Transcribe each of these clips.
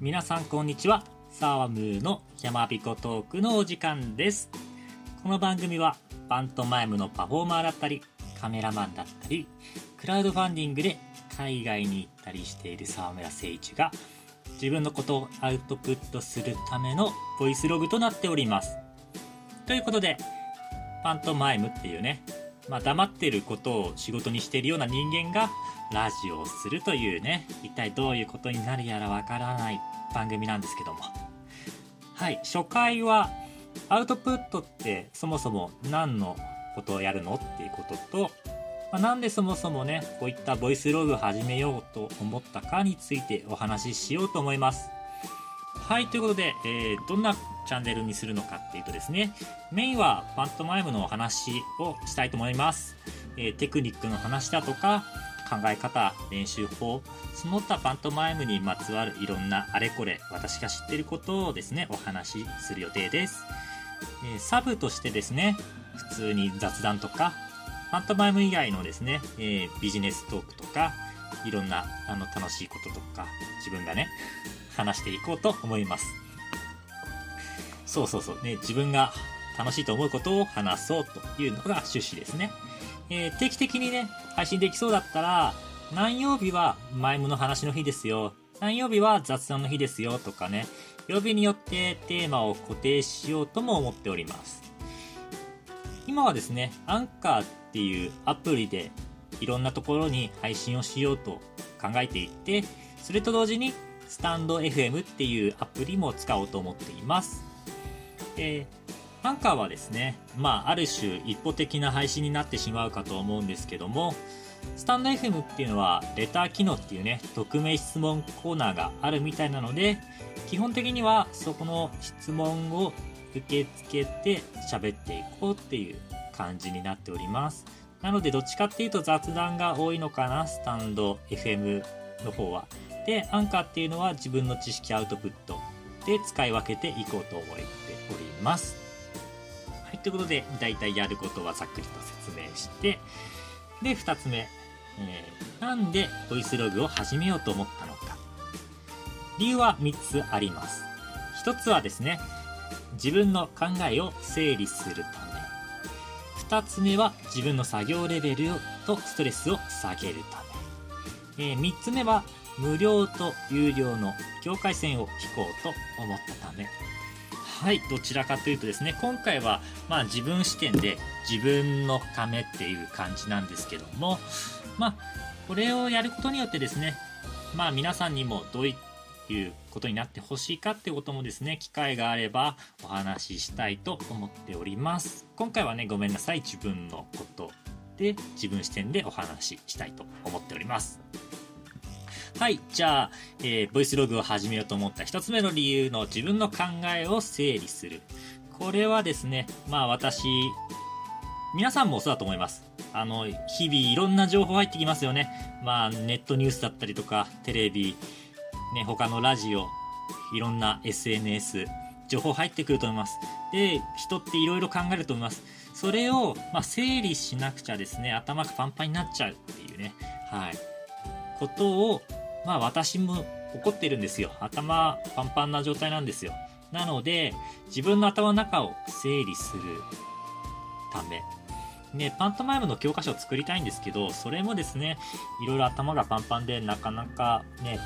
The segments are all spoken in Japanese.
皆さんこんにちは。サームーの山びこトークのお時間です。この番組はパントマイムのパフォーマーだったり、カメラマンだったり、クラウドファンディングで海外に行ったりしている沢村誠一が自分のことをアウトプットするためのボイスログとなっております。ということで、パントマイムっていうね、まあ、黙ってることを仕事にしているような人間がラジオをするというね、一体どういうことになるやらわからない番組なんですけども。はい、初回はアウトプットってそもそも何のことをやるのっていうことと、まあ、なんでそもそもね、こういったボイスログを始めようと思ったかについてお話ししようと思います。はい、ということで、えーどんなチャンネルにするのかっていうとですね、メインはパントマイムのお話をしたいと思います。えーテクニックの話だとか、考え方、練習法、その他パントマイムにまつわるいろんなあれこれ、私が知っていることをですね、お話しする予定です。えーサブとしてですね、普通に雑談とか、パントマイム以外のですね、えービジネストークとか、いろんなあの楽しいこととか、自分がね、話していこうと思います。そうそうそう、ね、自分が楽しいと思うことを話そうというのが趣旨ですね。えー定期的にね、配信できそうだったら、何曜日はマイムの話の日ですよ。何曜日は雑談の日ですよとかね、曜日によってテーマを固定しようとも思っております。今はですね、アンカーっていうアプリでいろんなところに配信をしようと考えていて、それと同時にスタンド FM っていうアプリも使おうと思っています。で、アンカーはですね、まあ、ある種一歩的な配信になってしまうかと思うんですけども、スタンド FM っていうのは、レター機能っていうね、匿名質問コーナーがあるみたいなので、基本的にはそこの質問を受け付けて喋っていこうっていう感じになっております。なので、どっちかっていうと雑談が多いのかな、スタンド FM の方は。で、アンカーっていうのは自分の知識アウトプットで使い分けていこうと思っております。はい、ということで、だいたいやることはざっくりと説明して、で、二つ目、えーなんでボイスログを始めようと思ったのか。理由は3つあります。1つはですね、自分の考えを整理するため。2つ目は自分の作業レベルとストレスを下げるため。え3つ目は無料と有料の境界線を引こうと思ったため。はい、どちらかというとですね、今回は、まあ自分視点で自分のためっていう感じなんですけども、まあ、これをやることによってですね、まあ皆さんにもどういうことになってほしいかってこともですね、機会があればお話ししたいと思っております。今回はね、ごめんなさい、自分のことで自分視点でお話ししたいと思っております。はい。じゃあ、えーボイスログを始めようと思った一つ目の理由の自分の考えを整理する。これはですね、まあ私、皆さんもそうだと思います。あの、日々いろんな情報入ってきますよね。まあ、ネットニュースだったりとか、テレビ、ね、他のラジオ、いろんな SNS、情報入ってくると思います。で、人っていろいろ考えると思います。それを、まあ、整理しなくちゃですね、頭がパンパンになっちゃうっていうね、はい。ことを、まあ私も怒ってるんですよ。頭パンパンな状態なんですよ。なので、自分の頭の中を整理するため。ね、パントマイムの教科書を作りたいんですけど、それもですね、いろいろ頭がパンパンでなかなかね、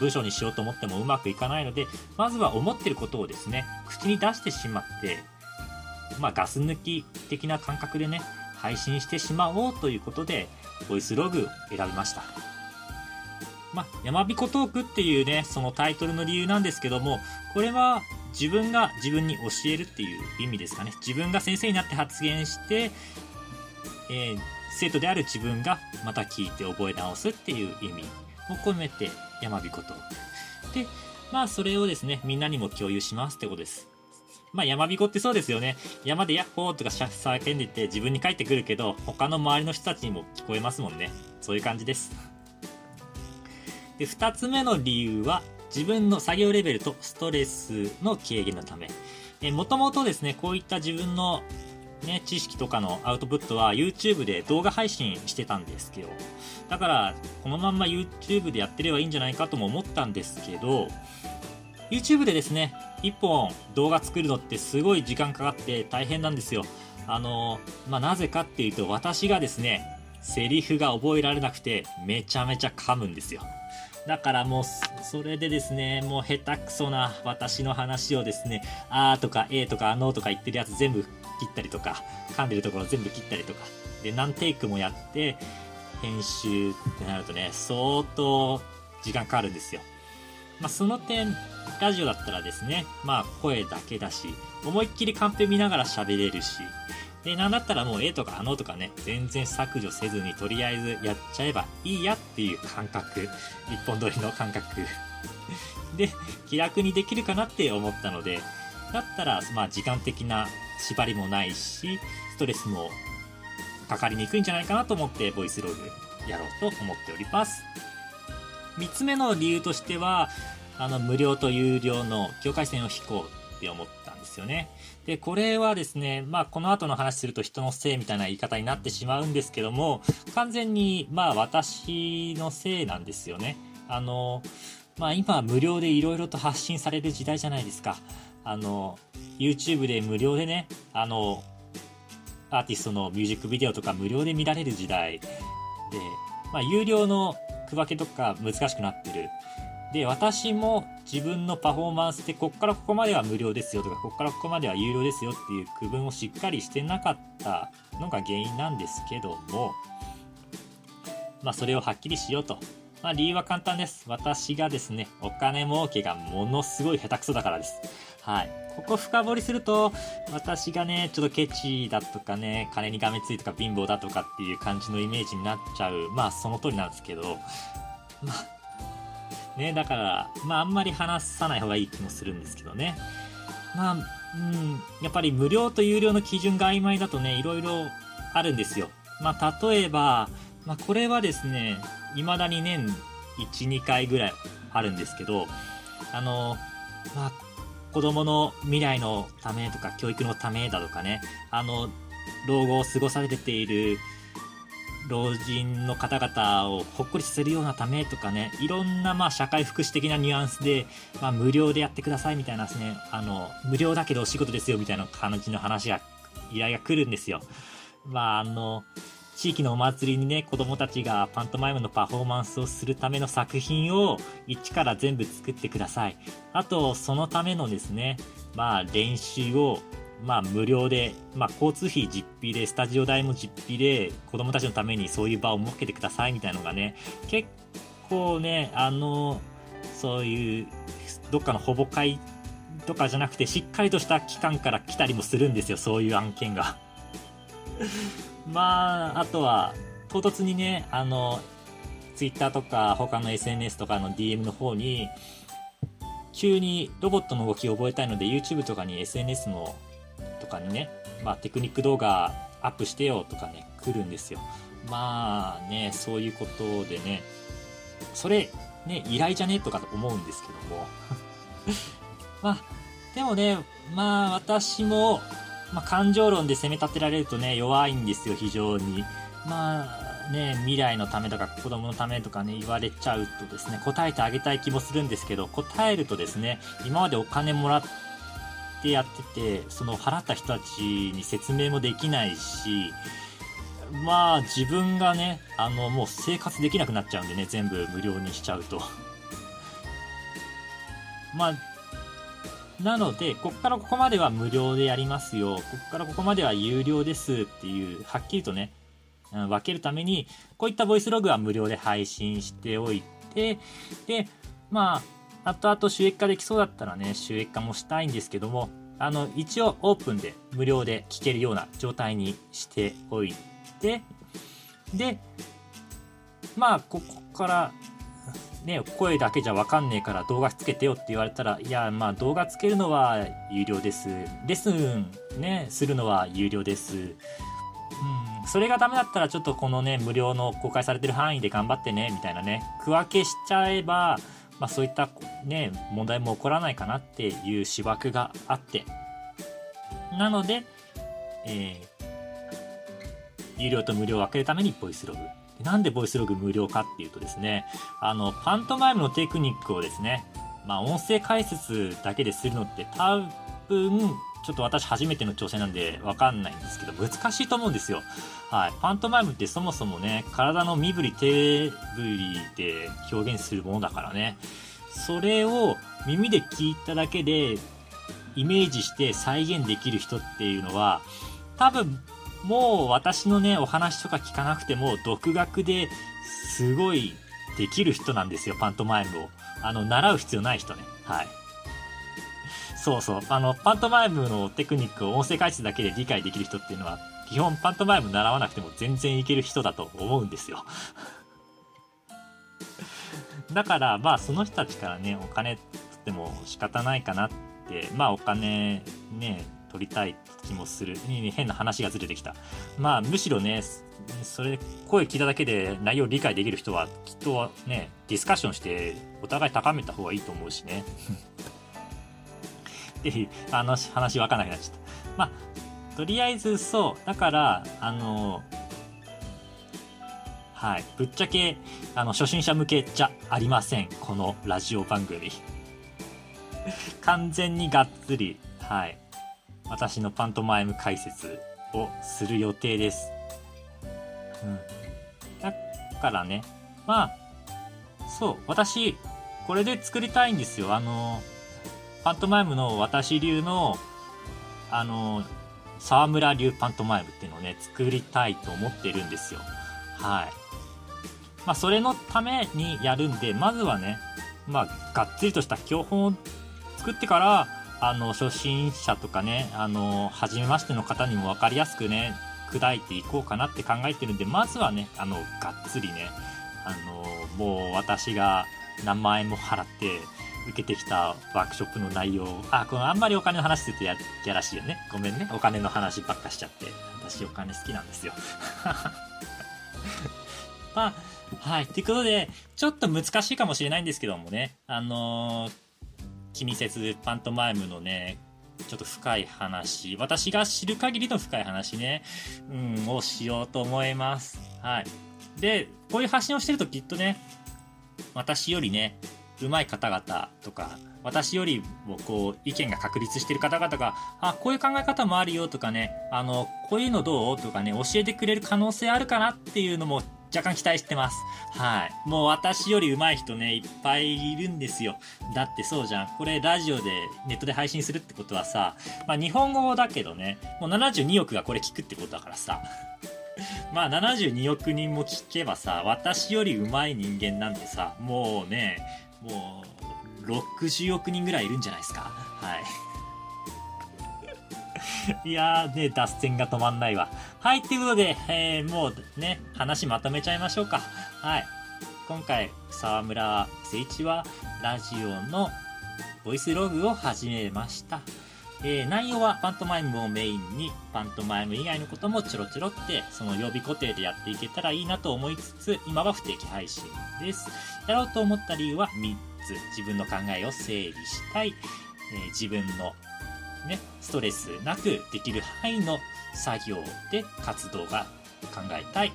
文章にしようと思ってもうまくいかないので、まずは思ってることをですね、口に出してしまって、まあガス抜き的な感覚でね、配信してしまおうということで、ボイスログ選びました。まあ、山彦トークっていうね、そのタイトルの理由なんですけども、これは自分が自分に教えるっていう意味ですかね。自分が先生になって発言して、えー生徒である自分がまた聞いて覚え直すっていう意味を込めて山彦トーク。で、まあそれをですね、みんなにも共有しますってことです。まあ山彦ってそうですよね。山でヤッホーとか叫んでて自分に返ってくるけど、他の周りの人たちにも聞こえますもんね。そういう感じです。で、二つ目の理由は、自分の作業レベルとストレスの軽減のため。もともとですね、こういった自分のね、知識とかのアウトプットは YouTube で動画配信してたんですけど、だから、このまんま YouTube でやってればいいんじゃないかとも思ったんですけど、YouTube でですね、1本動画作るのってすごい時間かかって大変なんですよ。あの、まあ、なぜかっていうと、私がですね、セリフが覚えられなくて、めちゃめちゃ噛むんですよ。だからもう、それでですね、もう下手くそな私の話をですね、あーとかえーとかあのーとか言ってるやつ全部切ったりとか、噛んでるところ全部切ったりとか、で、何テイクもやって、編集ってなるとね、相当時間かかるんですよ。まあ、その点、ラジオだったらですね、まあ、声だけだし、思いっきりカンペ見ながら喋れるし、で、なんだったらもう絵とかあのとかね、全然削除せずにとりあえずやっちゃえばいいやっていう感覚、一本撮りの感覚 で、気楽にできるかなって思ったので、だったら、まあ時間的な縛りもないし、ストレスもかかりにくいんじゃないかなと思ってボイスログやろうと思っております。3つ目の理由としては、あの、無料と有料の境界線を引こうって思っですよね。で、これはですね、まあ、この後の話すると人のせいみたいな言い方になってしまうんですけども、完全に、まあ、私のせいなんですよね。あの、まあ、今、無料で色々と発信される時代じゃないですか。あの、YouTube で無料でね、あの、アーティストのミュージックビデオとか無料で見られる時代で、まあ、有料の区分けとか難しくなってる。で、私も自分のパフォーマンスで、こっからここまでは無料ですよとか、こっからここまでは有料ですよっていう区分をしっかりしてなかったのが原因なんですけども、まあ、それをはっきりしようと。まあ、理由は簡単です。私がですね、お金儲けがものすごい下手くそだからです。はい。ここ深掘りすると、私がね、ちょっとケチだとかね、金にがめついとか貧乏だとかっていう感じのイメージになっちゃう。まあ、その通りなんですけど、まあ、ね、だから、まああんまり話さない方がいい気もするんですけどね。まあ、うん、やっぱり無料と有料の基準が曖昧だとね、いろいろあるんですよ。まあ例えば、まあこれはですね、未だに年1、2回ぐらいあるんですけど、あの、まあ子供の未来のためとか教育のためだとかね、あの、老後を過ごされている老人の方々をほっこりさせるようなためとかね、いろんなまあ社会福祉的なニュアンスで、まあ無料でやってくださいみたいなですね、あの、無料だけどお仕事ですよみたいな感じの話が、依頼が来るんですよ。まああの、地域のお祭りにね、子供たちがパントマイムのパフォーマンスをするための作品を一から全部作ってください。あと、そのためのですね、まあ練習をまあ無料で、まあ交通費実費で、スタジオ代も実費で、子供たちのためにそういう場を設けてくださいみたいのがね、結構ね、あの、そういう、どっかのほぼ会とかじゃなくて、しっかりとした機関から来たりもするんですよ、そういう案件が。まあ、あとは、唐突にね、あの、Twitter とか他の SNS とかの DM の方に、急にロボットの動きを覚えたいので YouTube とかに SNS のかにね、まあ、テクニック動画アップしてよとかね、来るんですよ。まあね、そういうことでね、それ、ね、依頼じゃねとか思うんですけども。まあ、でもね、まあ私も、まあ感情論で攻め立てられるとね、弱いんですよ、非常に。まあね、未来のためとか子供のためとかね、言われちゃうとですね、答えてあげたい気もするんですけど、答えるとですね、今までお金もらってってやってて、その払った人たちに説明もできないし、まあ自分がね、あのもう生活できなくなっちゃうんでね、全部無料にしちゃうと。まあ、なので、こっからここまでは無料でやりますよ。こっからここまでは有料ですっていう、はっきりとね、分けるために、こういったボイスログは無料で配信しておいて、で、まあ、後々収益化できそうだったらね、収益化もしたいんですけども、あの、一応オープンで無料で聞けるような状態にしておいて、で、まあ、ここから、ね、声だけじゃわかんねえから動画つけてよって言われたら、いや、まあ動画つけるのは有料です。レッスンね、するのは有料です。うん、それがダメだったらちょっとこのね、無料の公開されてる範囲で頑張ってね、みたいなね、区分けしちゃえば、まあ、そういったね、問題も起こらないかなっていう芝生があって、なので、えー、有料と無料を分けるためにボイスログ。なんでボイスログ無料かっていうとですね、あの、パントマイムのテクニックをですね、まあ、音声解説だけでするのって多分、ちょっと私初めての挑戦なんでわかんないんですけど、難しいと思うんですよ。はい。パントマイムってそもそもね、体の身振り手振りで表現するものだからね。それを耳で聞いただけでイメージして再現できる人っていうのは、多分もう私のね、お話とか聞かなくても、独学ですごいできる人なんですよ、パントマイムを。あの、習う必要ない人ね。はい。そうそう。あの、パントマイムのテクニックを音声解説だけで理解できる人っていうのは、基本パントマイム習わなくても全然いける人だと思うんですよ。だから、まあ、その人たちからね、お金取っても仕方ないかなって、まあ、お金ね、取りたい気もする。変な話がずれてきた。まあ、むしろね、それ、声聞いただけで内容理解できる人は、きっとね、ディスカッションして、お互い高めた方がいいと思うしね。っていう、あの話わかんなくなっちゃった。まあ、とりあえずそう、だから、あの、はい。ぶっちゃけ、あの、初心者向けじゃありません。このラジオ番組。完全にがっつり、はい。私のパントマイム解説をする予定です。うん。だからね、まあ、そう、私、これで作りたいんですよ。あの、パントマイムの私流の、あの、沢村流パントマイムっていうのをね、作りたいと思ってるんですよ。はい。まあ、それのためにやるんで、まずはね、まあ、がっつりとした教本を作ってから、あの、初心者とかね、あの、初めましての方にも分かりやすくね、砕いていこうかなって考えてるんで、まずはね、あの、がっつりね、あの、もう私が何万円も払って受けてきたワークショップの内容、あ、このあんまりお金の話するとややらしいよね。ごめんね。お金の話ばっかしちゃって。私お金好きなんですよ。まあ、はい。ということで、ちょっと難しいかもしれないんですけどもね、あのー気にせずパントマイムのね、ちょっと深い話、私が知る限りの深い話ね、うん、をしようと思います。はい。で、こういう発信をしてるときっとね、私よりね、上手い方々とか、私よりもこう、意見が確立してる方々が、あ、こういう考え方もあるよとかね、あの、こういうのどうとかね、教えてくれる可能性あるかなっていうのも若干期待してます。はい。もう私より上手い人ね、いっぱいいるんですよ。だってそうじゃん。これラジオで、ネットで配信するってことはさ、まあ日本語だけどね、もう72億がこれ聞くってことだからさ。まあ72億人も聞けばさ、私より上手い人間なんてさ、もうね、もう60億人ぐらいいるんじゃないですか？はい。いやーね、脱線が止まんないわ。はい、ということで、えー、もうね、話まとめちゃいましょうか。はい。今回、沢村誠一は、ラジオのボイスログを始めました。えー、内容はパントマイムをメインに、パントマイム以外のこともちょろちょろって、その曜日固定でやっていけたらいいなと思いつつ、今は不定期配信です。やろうと思った理由は3つ。自分の考えを整理したい。えー、自分のね、ストレスなくできる範囲の作業で活動が考えたい。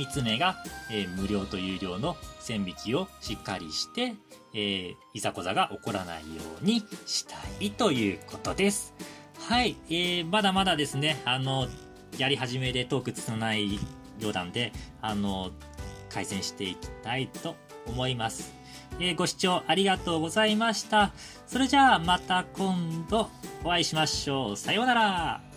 3つ目が、えー、無料と有料の線引きをしっかりして、えー、いざこざが起こらないようにしたいということです。はい、えー、まだまだですね、あの、やり始めでトークつかないようなんで、あの、改善していきたいと思います。えー、ご視聴ありがとうございました。それじゃあまた今度お会いしましょう。さようなら。